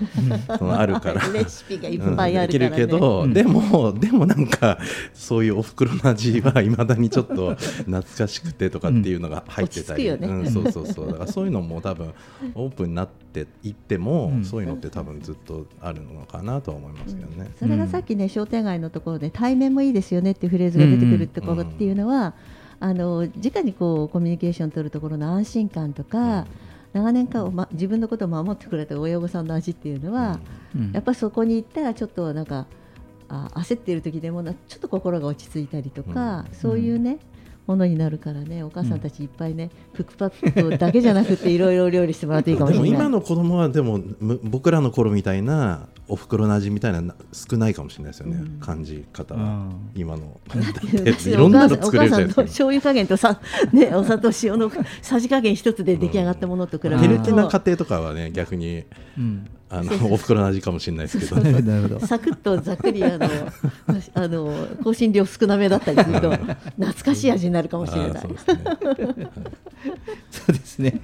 そのあるから。レシピがいっぱいあるからね。うん。できるけど、うんでもでもなんかそういうお袋の味はいまだにちょっと懐かしくてとかっていうのが入ってたり、うんそうそうそう。だからそういうのも多分オープンになっていっても、うん。そういうのって多分ずっとあるのかなとは思いますけどね。それがさっきね商店街のところで対面もいいですよねっていうフレーズが出てくるところっていうのは、あの直にこうコミュニケーション取るところの安心感とか、長年間、ま、自分のことを守ってくれた親御さんの味っていうのは、うん。やっぱりそこに行ったらちょっとなんかあ焦っている時でもなちょっと心が落ち着いたりとか、そういうねものになるからねお母さんたちいっぱいね、クックパッドだけじゃなくていろいろ料理してもらっていいかもしでれない。も今の子供はでもむ僕らの頃みたいなお袋の味みたいなな少ないかもしれないですよね、うん。感じ方は。あ今の。いろんなのお母さんの作れるじゃないですか。お母さんの醤油加減とさ、ね、お砂糖塩のさじ加減一つで出来上がったものと比べると、テレテな家庭とかはね逆に。うんあのお袋の味かもしれないですけどなるほどなるほど。サクッとざっくりあのあの香辛料少なめだったりすると 懐かしい味になるかもしれない。そう。です ですね。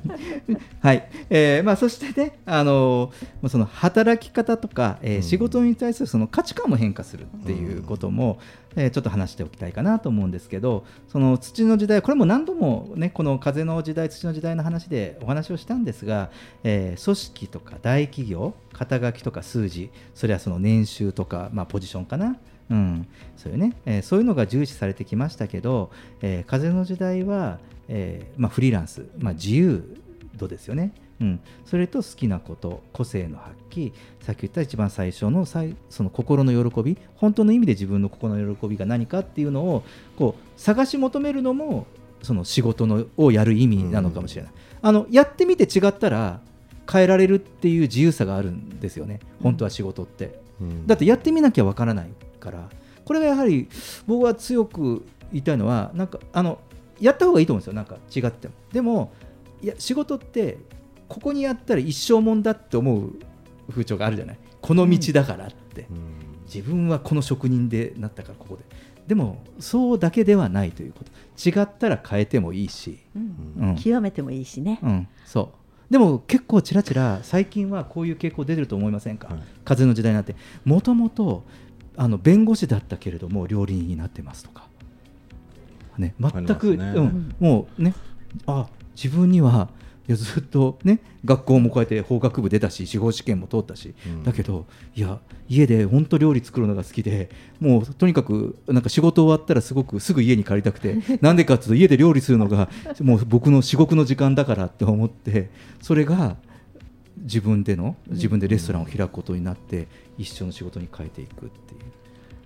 はい、えーまあ、そしてね、あのまあその働き方とか、えーうん仕事に対するその価値観も変化するっていうことも、えーちょっと話しておきたいかなと思うんですけど、その土の時代、これも何度もね、この風の時代、土の時代の話でお話をしたんですが、えー組織とか大企業、肩書きとか数字、それはその年収とか、まあ、ポジションかな。うん、そういうね、えーそういうのが重視されてきましたけど、えー風の時代は、えーまあ、フリーランス、まあ、自由度ですよね、うん、それと好きなこと個性の発揮。さっき言った一番最初のその心の喜び。本当の意味で自分の心の喜びが何かっていうのをこう探し求めるのもその仕事のをやる意味なのかもしれない、あのやってみて違ったら変えられるっていう自由さがあるんですよね。本当は仕事って。うん。だってやってみなきゃわからないから。これがやはり僕は強く言いたいのはなんかあのやった方がいいと思うんですよ。なんか違っても。でもいや仕事ってここにやったら一生もんだって思う風潮があるじゃない。この道だからって、うん。自分はこの職人でなったからここで。でもそうだけではないということ。違ったら変えてもいいし、うん。うん。極めてもいいしね。うん、そう。でも結構ちらちら最近はこういう傾向出てると思いませんか、はい。風の時代になって。もともとあの弁護士だったけれども料理人になってますとか、ね、全く、ね。うん、もうねあ自分にはいやずっとね学校もこうやって法学部出たし司法試験も通ったし、うん。だけどいや家で本当料理作るのが好きでもうとにかくなんか仕事終わったらすごくすぐ家に帰りたくて なんでかっていうと家で料理するのがもう僕の至極の時間だからって思ってそれが自分での自分でレストランを開くことになって一緒の仕事に変えていくっていう。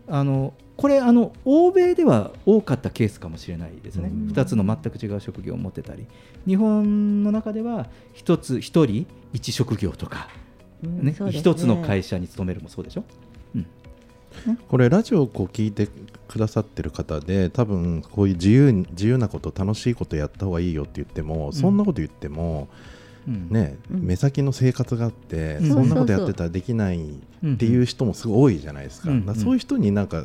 あのこれあの欧米では多かったケースかもしれないですね、うん。2つの全く違う職業を持ってたり。日本の中では1つ1人1職業とか、ねうんね。1つの会社に勤めるもそうでしょ、うん、これラジオをこう聞いてくださってる方で多分こういう自由に自由なこと楽しいことやった方がいいよって言っても、そんなこと言ってもうんね、うん。目先の生活があって、うん。そんなことやってたらできないっていう人もすごい多いじゃないですか,、うん。そういう人になんか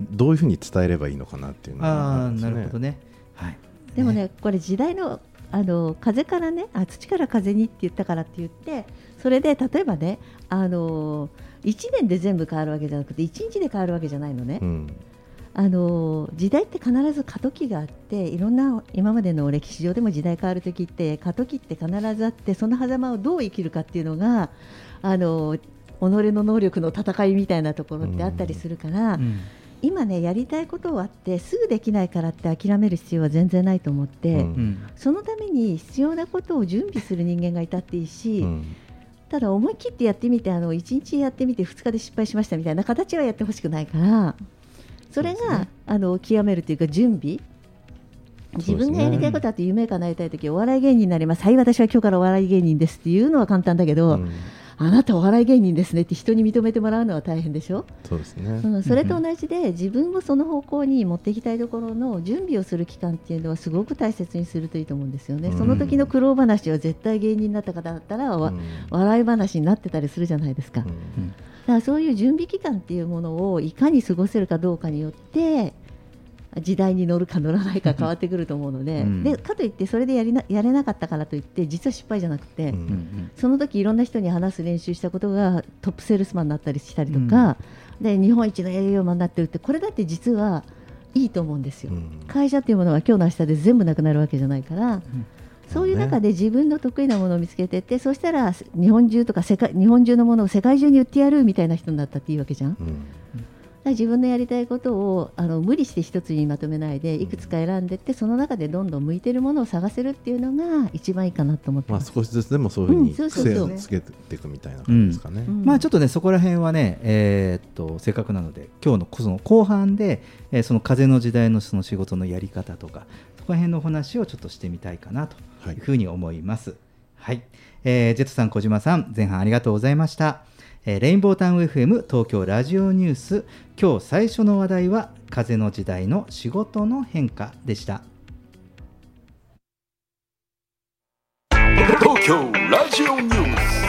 どういうふうに伝えればいいのかなっていうのはあなるほどね、はい、でもね、これ時代のあの風からねあ土から風にって言ったからって言ってそれで例えばねあの1年で全部変わるわけじゃなくて1日で変わるわけじゃないのね、うんあの時代って必ず過渡期があっていろんな今までの歴史上でも時代変わる時って過渡期って必ずあってその狭間をどう生きるかっていうのがあの己の能力の戦いみたいなところってあったりするから、うん。今ねやりたいことはあってすぐできないからって諦める必要は全然ないと思って。うん。うん。そのために必要なことを準備する人間がいたっていいし、うん。ただ思い切ってやってみてあの1日やってみて2日で失敗しましたみたいな形はやってほしくないからそれが、ねあの極めるというか準備。自分がやりたいことあって夢叶えたいとき、お笑い芸人になります。はい私は今日からお笑い芸人ですっていうのは簡単だけど、うん。あなたお笑い芸人ですねって人に認めてもらうのは大変でしょ、そうですね、うん、それと同じで自分もその方向に持っていきたいところの準備をする期間っていうのはすごく大切にするといいと思うんですよね、うん。その時の苦労話は絶対芸人になった方だったら、笑い話になってたりするじゃないですか、だからそういう準備期間っていうものをいかに過ごせるかどうかによって時代に乗るか乗らないか変わってくると思うので,、うん。でかといってそれでやりなやれなかったからといって実は失敗じゃなくて、うん。うん。うん。その時いろんな人に話す練習したことがトップセールスマンになったりしたりとか、で日本一の営業マンになってるってこれだって実はいいと思うんですよ、うん。会社っていうものは今日の明日で全部なくなるわけじゃないから、そういう中で自分の得意なものを見つけていってそうしたら日本中とか世界日本中のものを世界中に売ってやるみたいな人になったっていいわけじゃん。だかうんら自分のやりたいことをあの無理して一つにまとめないでいくつか選んでいってその中でどんどん向いてるものを探せるっていうのが一番いいかなと思ってまあます。少しずつでもそういうふうにうんそうそうそう癖をつけていくみたいな感じですかね。うんまあちょっとねそこら辺はねえーっとせっかくなので今日のその後半で、えーその風の時代のその仕事のやり方とかそこら辺のお話をちょっとしてみたいかなとはいいうふうに思います。はい、えージェットさん小島さん前半ありがとうございました。えーレインボータウン FM 東京ラジオニュース今日最初の話題は風の時代の仕事の変化でした。東京ラジオニュース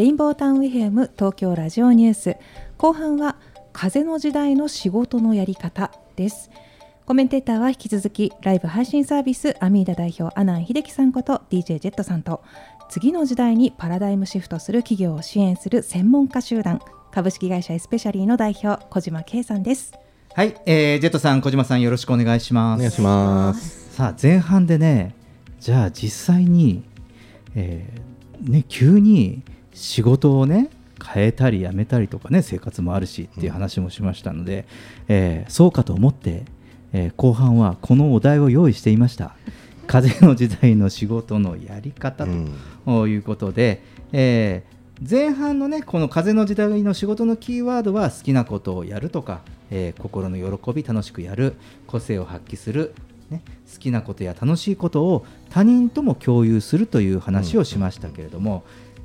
レインボータウン FM 東京ラジオニュース後半は風の時代の仕事のやり方ですコメンテーターは引き続きライブ配信サービスアミーダ代表阿南秀樹さんこと DJ ジェットさんと次の時代にパラダイムシフトする企業を支援する専門家集団株式会社エスペシャリーの代表小島圭さんですはい、えージェットさん小島さんよろしくお願いします。お願いします。さあ前半でねじゃあ実際に、えーね、急に仕事をね変えたり辞めたりとかね生活もあるしっていう話もしましたので、えーそうかと思って、えー後半はこのお題を用意していました。風の時代の仕事のやり方ということで、えー前半のねこの風の時代の仕事のキーワードは好きなことをやるとか、えー心の喜び楽しくやる個性を発揮する、ね、好きなことや楽しいことを他人とも共有するという話をしましたけれども、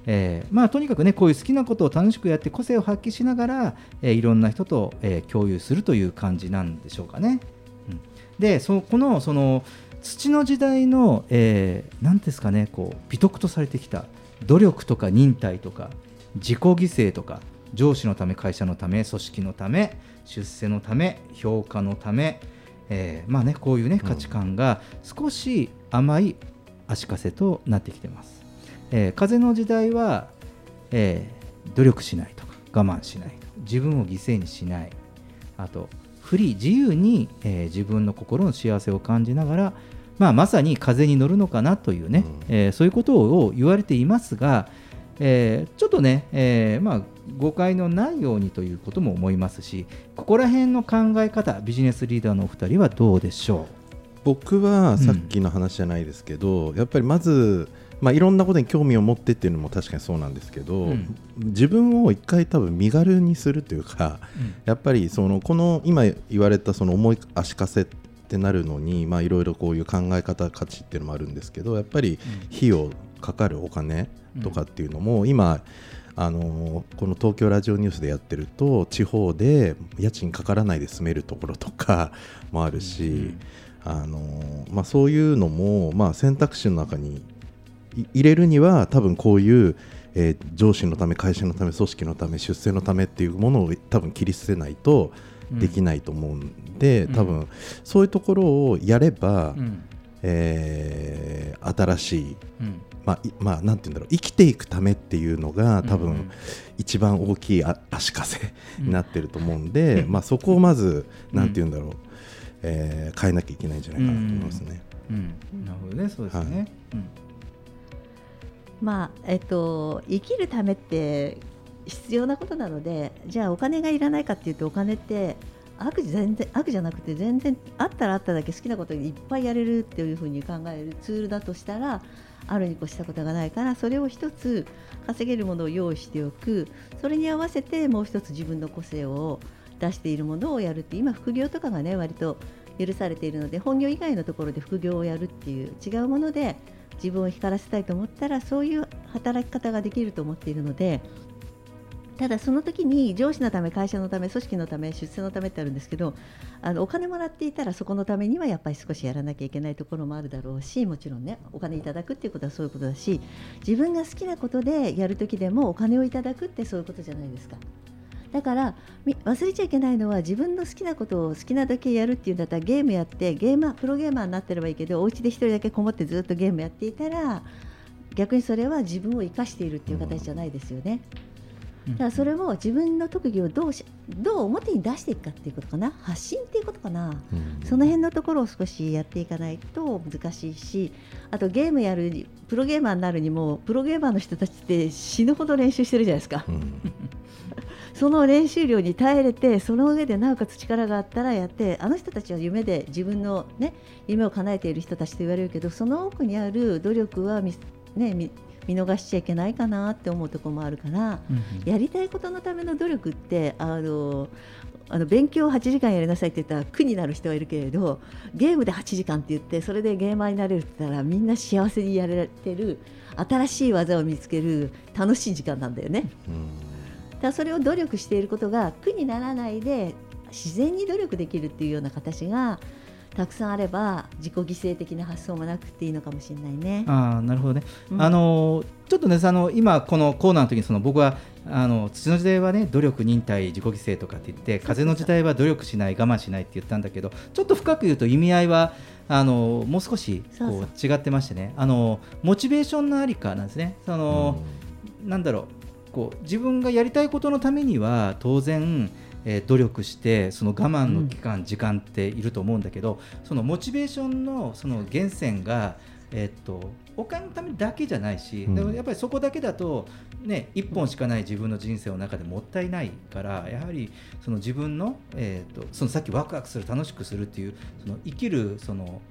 えーまあ、とにかくねこういう好きなことを楽しくやって個性を発揮しながら、えーいろんな人と、えー共有するという感じなんでしょうかね。うんでそこのその土の時代の何、えー、なんですかねこう美徳とされてきた努力とか忍耐とか自己犠牲とか上司のため会社のため組織のため出世のため評価のため、えーまあね、こういう、ね、価値観が少し甘い足かせとなってきてます。えー風の時代は、えー努力しないとか我慢しない自分を犠牲にしない。あとフリー自由に、えー自分の心の幸せを感じながらまあ、まさに風に乗るのかなというね、えーそういうことを言われていますが、えーちょっとね、えーまあ、誤解のないようにということも思いますしここら辺の考え方ビジネスリーダーのお二人はどうでしょ僕はさっきの話じゃないですけど、やっぱりまず、まあ、いろんなことに興味を持ってっていうのも確かにそうなんですけど、うん。自分を一回多分身軽にするというか、やっぱりそのこの今言われたその重い足かせってなるのにまあいろいろこういう考え方価値っていうのもあるんですけどやっぱり費用かかるお金とかっていうのも、今あのこの東京ラジオニュースでやってると地方で家賃かからないで住めるところとかもあるし、あのまあ、そういうのも、まあ、選択肢の中にい入れるには多分こういう、えー上司のため会社のため組織のため出世のためっていうものを多分切り捨てないとできないと思うんで、うん。多分そういうところをやれば、うん。えー新しい、うん。まあいまあ、なんて言うんだろう生きていくためっていうのが多分、うん。うん一番大きいあ足かせ になってると思うんで、まあ、そこをまず、なんて言うんだろう、えー変えなきゃいけないんじゃないかなと思いますね。うん。なるほどねそうですね、うんまあえっと、生きるためって必要なことなのでじゃあお金がいらないかっていうとお金って悪全然悪じゃなくて全然あったらあっただけ好きなこといっぱいやれるっていうふうに考えるツールだとしたらあるに越したことがないからそれを一つ稼げるものを用意しておく。それに合わせてもう一つ自分の個性を出しているものをやるって今副業とかがね割と許されているので本業以外のところで副業をやるっていう違うもので自分を光らせたいと思ったらそういう働き方ができると思っているのでただその時に上司のため会社のため組織のため出世のためってあるんですけどあのお金もらっていたらそこのためにはやっぱり少しやらなきゃいけないところもあるだろうしもちろんねお金いただくっていうことはそういうことだし自分が好きなことでやる時でもお金をいただくってそういうことじゃないですか。だからみ忘れちゃいけないのは自分の好きなことを好きなだけやるっていうんだったらゲームやってゲーマープロゲーマーになってればいいけどお家で一人だけこもってずっとゲームやっていたら逆にそれは自分を生かしているっていう形じゃないですよね。だからそれも自分の特技をどうしどう表に出していくかっていうことかな。発信っていうことかな、その辺のところを少しやっていかないと難しいしあとゲームやるにプロゲーマーになるにもプロゲーマーの人たちって死ぬほど練習してるじゃないですか。その練習量に耐えれてその上でなおかつ力があったらやってあの人たちは夢で自分の、ね、夢を叶えている人たちと言われるけどその奥にある努力は見,、ね、見見逃しちゃいけないかなって思うところもあるから、やりたいことのための努力ってあのあの勉強を8時間やりなさいって言ったら苦になる人がいるけれどゲームで8時間って言ってそれでゲーマーになれるって言ったらみんな幸せにやれてる新しい技を見つける楽しい時間なんだよね。だからそれを努力していることが苦にならないで自然に努力できるっていうような形がたくさんあれば自己犠牲的な発想もなくていいのかもしれないね。あーなるほどね、うん。あのーちょっとねあの今このコーナーの時にその僕はあの土の時代はね努力忍耐自己犠牲とかって言って風の時代は努力しない我慢しないって言ったんだけどちょっと深く言うと意味合いはあのもう少しそうこう違ってましてね。あのモチベーションのありかなんですね。その、なんだろうこう自分がやりたいことのためには当然えー努力してその我慢の期間、時間っていると思うんだけどそのモチベーションのその源泉が、えーっとお金のためだけじゃないし、うん。でもやっぱりそこだけだと、ね、一本しかない自分の人生の中でもったいないからやはりその自分の,、えーっとそのさっきワクワクする楽しくするっていうその生きるその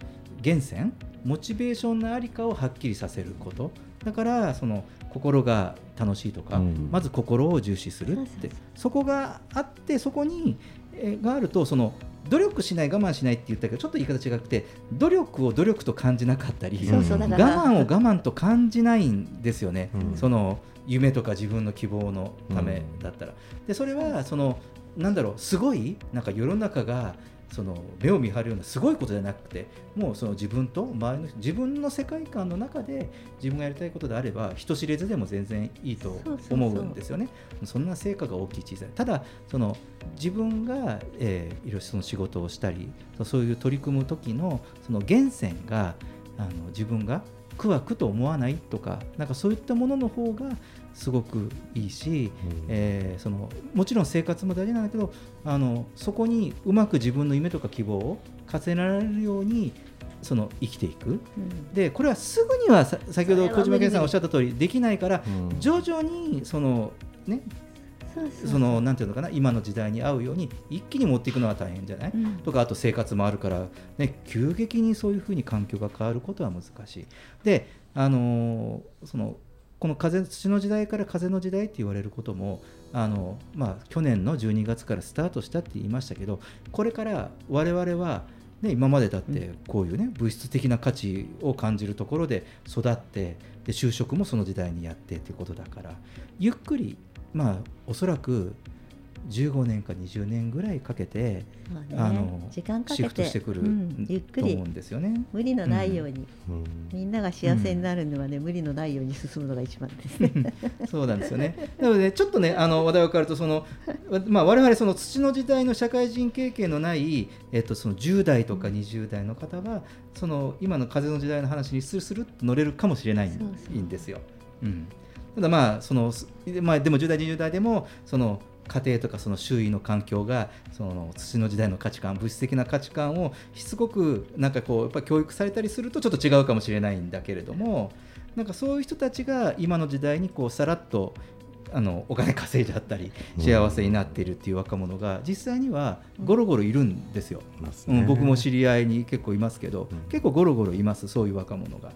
源泉モチベーションのありかをはっきりさせること。だからその心が楽しいとか、うん。まず心を重視するってそこがあってそこに、えーがあるとその努力しない我慢しないって言ったけどちょっと言い方違くて努力を努力と感じなかったりそうそう我慢を我慢と感じないんですよね、うん。その夢とか自分の希望のためだったら。でそれはそのなんだろうすごいなんか世の中がその目を見張るようなすごいことじゃなくてもうその自分と周りの自分の世界観の中で自分がやりたいことであれば人知れずでも全然いいとそうそうそう思うんですよね。そんな成果が大きい小さいただその自分が、えーいろいろその仕事をしたりそういう取り組む時のその源泉があの自分が苦は苦と思わないとかなんかそういったものの方がすごくいいし、えーそのもちろん生活も大事なんだけどあのそこにうまく自分の夢とか希望を重ねられるようにその生きていく、でこれはすぐにはさ先ほど小島健さんがおっしゃった通りできないから、徐々にそのねそのなんていうのかな今の時代に合うように一気に持っていくのは大変じゃない、うん。とかあと生活もあるから、ね、急激にそういうふうに環境が変わることは難しい。であのーそのこの風土の時代から風の時代って言われることもあの、まあ、去年の12月からスタートしたって言いましたけどこれから我々は、ね、今までだってこういうね物質的な価値を感じるところで育ってで就職もその時代にやってっていうことだからゆっくりまあおそらく15年か20年ぐらいかけて、まあねあの時間かけてシフトしてくる、うんゆっくりと思うんですよね。無理のないように、うんみんなが幸せになるのはね、無理のないように進むのが一番ですね。そうなんですよね。なので、ちょっとね、あの話題を変わると、その、わまあ、我々その土の時代の社会人経験のない。えっと、その10代とか20代の方は、その今の風の時代の話にスルスルっと乗れるかもしれないんですよ。うん。ただ、まあ、その、すまあ、でも10代、20代でも、その。家庭とかその周囲の環境がその土の時代の価値観物質的な価値観をしつこくなんかこうやっぱ教育されたりするとちょっと違うかもしれないんだけれどもなんかそういう人たちが今の時代にこうさらっとあのお金稼いじゃったり幸せになっているっていう若者が実際にはゴロゴロいるんですよ、ね。うん、僕も知り合いに結構いますけど、結構ゴロゴロいますそういう若者が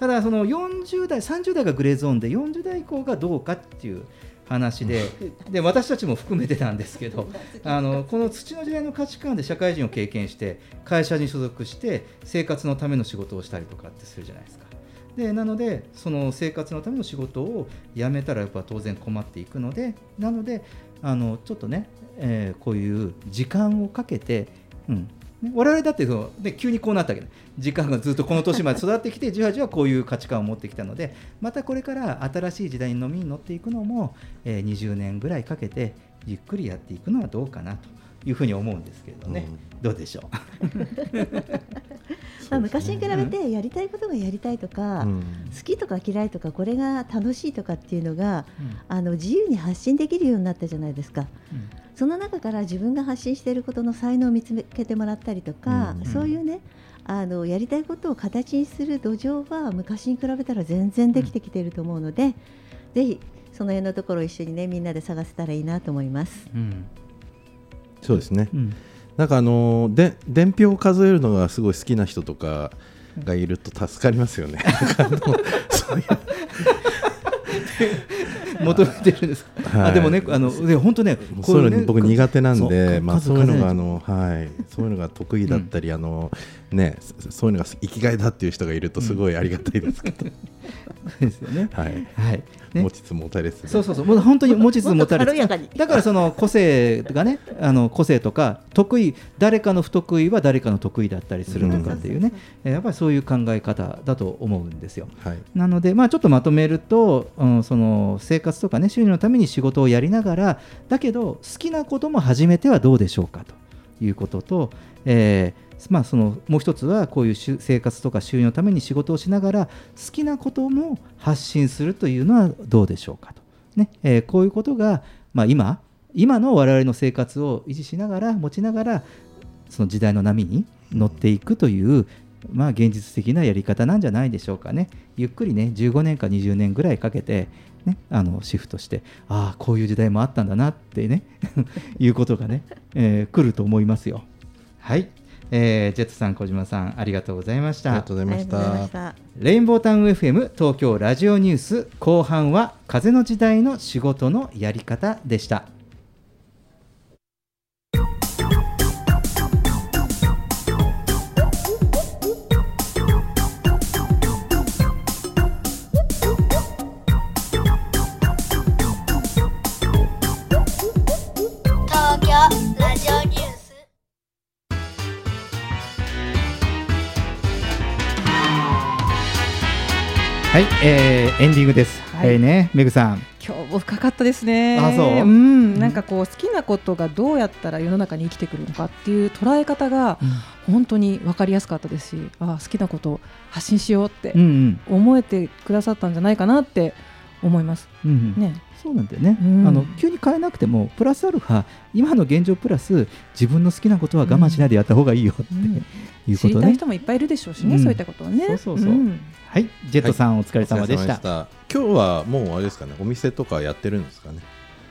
ただその40代30代がグレーゾーンで40代以降がどうかっていう話でで私たちも含めてなんですけど あのこの土の時代の価値観で社会人を経験して会社に所属して生活のための仕事をしたりとかってするじゃないですか。でなのでその生活のための仕事を辞めたらやっぱ当然困っていくのでなのであのちょっとね、えーこういう時間をかけて、うんね、我々だってその、ね、急にこうなったわけね。時間がずっとこの年まで育ってきてじわじわこういう価値観を持ってきたのでまたこれから新しい時代に飲みに乗っていくのも、えー20年ぐらいかけてゆっくりやっていくのはどうかなというふうに思うんですけれどね、どうでしょう？まあ昔に比べてやりたいことがやりたいとか、うん。好きとか嫌いとかこれが楽しいとかっていうのが、あの自由に発信できるようになったじゃないですか。その中から自分が発信していることの才能を見つけてもらったりとか、うんそういうねあのやりたいことを形にする土壌は昔に比べたら全然できてきていると思うので、ぜひその辺のところを一緒にねみんなで探せたらいいなと思います。うん。そうですね、うんなんかあので伝票を数えるのがすごい好きな人とかがいると助かりますよね。求めてるんですか、はい。あでもねあので本当ねそういうの僕苦手なんで、まあ数そういうのがあのはい、そういうのが得意だったり、あのね、そそういうのが生きがいだっていう人がいるとすごいありがたいですけど。ですよね。はい。はい。ね持ちつ持たれつ。そうそうそう、もう本当に持ちつ持たれつ。だからその個性がね、あの個性とか得意、誰かの不得意は誰かの得意だったりするとかっていうね、えーやっぱりそういう考え方だと思うんですよ。はい。なので、まあ、ちょっとまとめると、うん、その生活とかね収入のために仕事をやりながらだけど好きなことも始めてはどうでしょうかということと、えーまあ、そのもう一つはこういう生活とか収入のために仕事をしながら好きなことも発信するというのはどうでしょうかと、ねえーこういうことが、まあ、今今の我々の生活を維持しながら持ちながらその時代の波に乗っていくという、まあ、現実的なやり方なんじゃないでしょうかね。ゆっくりね、15年か20年ぐらいかけて、ね、あのシフトして、ああ、こういう時代もあったんだなってね、いうことがね、えー来ると思いますよ。はい。えージェットさん、小島さん、ありがとうございました。ありがとうございましたレインボータウン FM 東京ラジオニュース後半は風の時代の仕事のやり方でした。はい、えーエンディングです。はいえーね、めぐさん。今日も深かったですね。あそう？うん、なんかこう好きなことがどうやったら世の中に生きてくるのかっていう捉え方が本当に分かりやすかったですし、あ好きなことを発信しようってうんうん思えてくださったんじゃないかなって思います。うんね、そうなんだよね、うん。あの急に変えなくてもプラスアルファ今の現状プラス自分の好きなことは我慢しないでやった方がいいよっていう知ことね、りたい人もいっぱいいるでしょうしね、うん。そういったことはね。そうそうそう。ん。はいジェットさん、お疲れ様でした。今日はもうあれですかねお店とかやってるんですかね。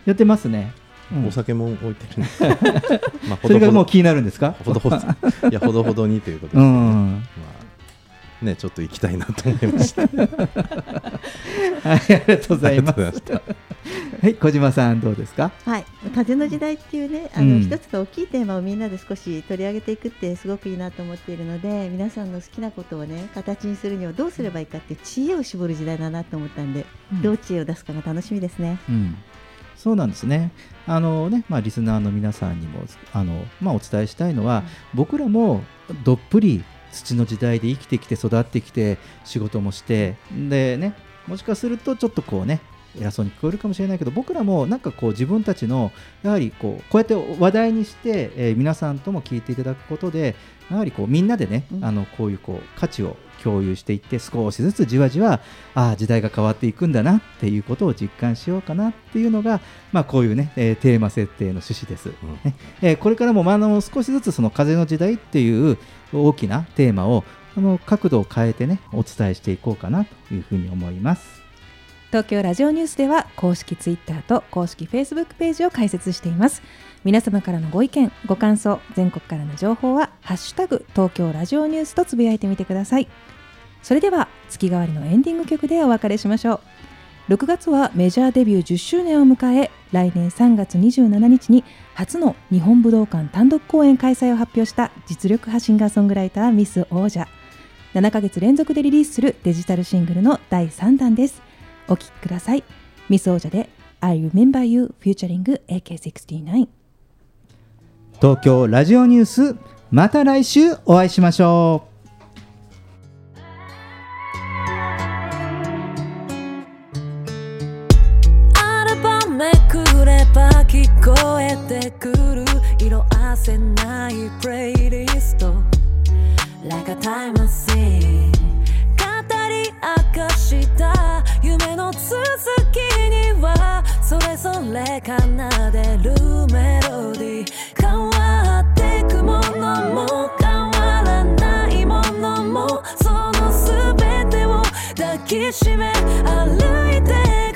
やってますね、うん。お酒も置いてるんです まあそれがもう気になるんですか？ほどほど。いやほどほどにということですね、うん。まあねちょっと行きたいなと思いましたはい、ありがとうございます。はい、小島さんどうですか？はい、風の時代っていうね、あうんの一つの大きいテーマをみんなで少し取り上げていくってすごくいいなと思っているので、皆さんの好きなことをね形にするにはどうすればいいかっていう知恵を絞る時代だなと思ったんで、うんどう知恵を出すかが楽しみですね。うん、そうなんですね。あのね、まあリスナーの皆さんにもあのまあお伝えしたいのは、僕らもどっぷり土の時代で生きてきて育ってきて仕事もしてでね、もしかするとちょっとこうね。偉そうに聞こえるかもしれないけど僕らもなんかこう自分たちのやはりこうこうやって話題にして、えー皆さんとも聞いていただくことでやはりこうみんなでね、あのこういうこう価値を共有していって少しずつじわじわああ時代が変わっていくんだなっていうことを実感しようかなっていうのが、まあ、こういうね、えーテーマ設定の趣旨です、ね。えーこれからも、まあ、あの少しずつその風の時代っていう大きなテーマをあの角度を変えてねお伝えしていこうかなというふうに思います。東京ラジオニュースでは公式ツイッターと公式フェイスブックページを開設しています皆様からのご意見ご感想全国からの情報はハッシュタグ東京ラジオニュースとつぶやいてみてください。それでは月替わりのエンディング曲でお別れしましょう。6月はメジャーデビュー10周年を迎え来年3月27日に初の日本武道館単独公演開催を発表した実力派シンガーソングライターミス王者。7ヶ月連続でリリースするデジタルシングルの第3弾です。お聴きください。ミス王者で I Remember You Featuring AK69 東京ラジオニュースまた来週お会いしましょう。アルバムくれば聞こえてくる色あせないプレイリスト。Like a time machine 語り明かした夢の続きにはそれぞれ奏でるメロディー。も変わらないものもその全てを抱きしめ歩いて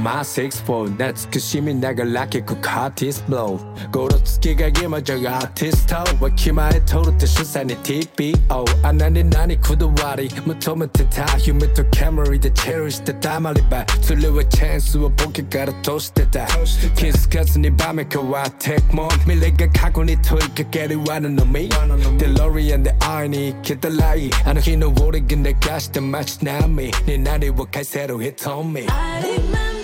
my 6-4懐かしみながら結構カーティスブローゴロつきが今じゃアーティストわきまえとるって主催に TPO 穴に何こだわり求めてた夢とキャメラでチェリしてたまり場それはチャンスをポケから通してた気づかずに場面変わってくもん未来が過去に問いかける罠の実デロリアンで会いに行けたらいいあの日の俺が流した街並みに何を返せる瞳 I remember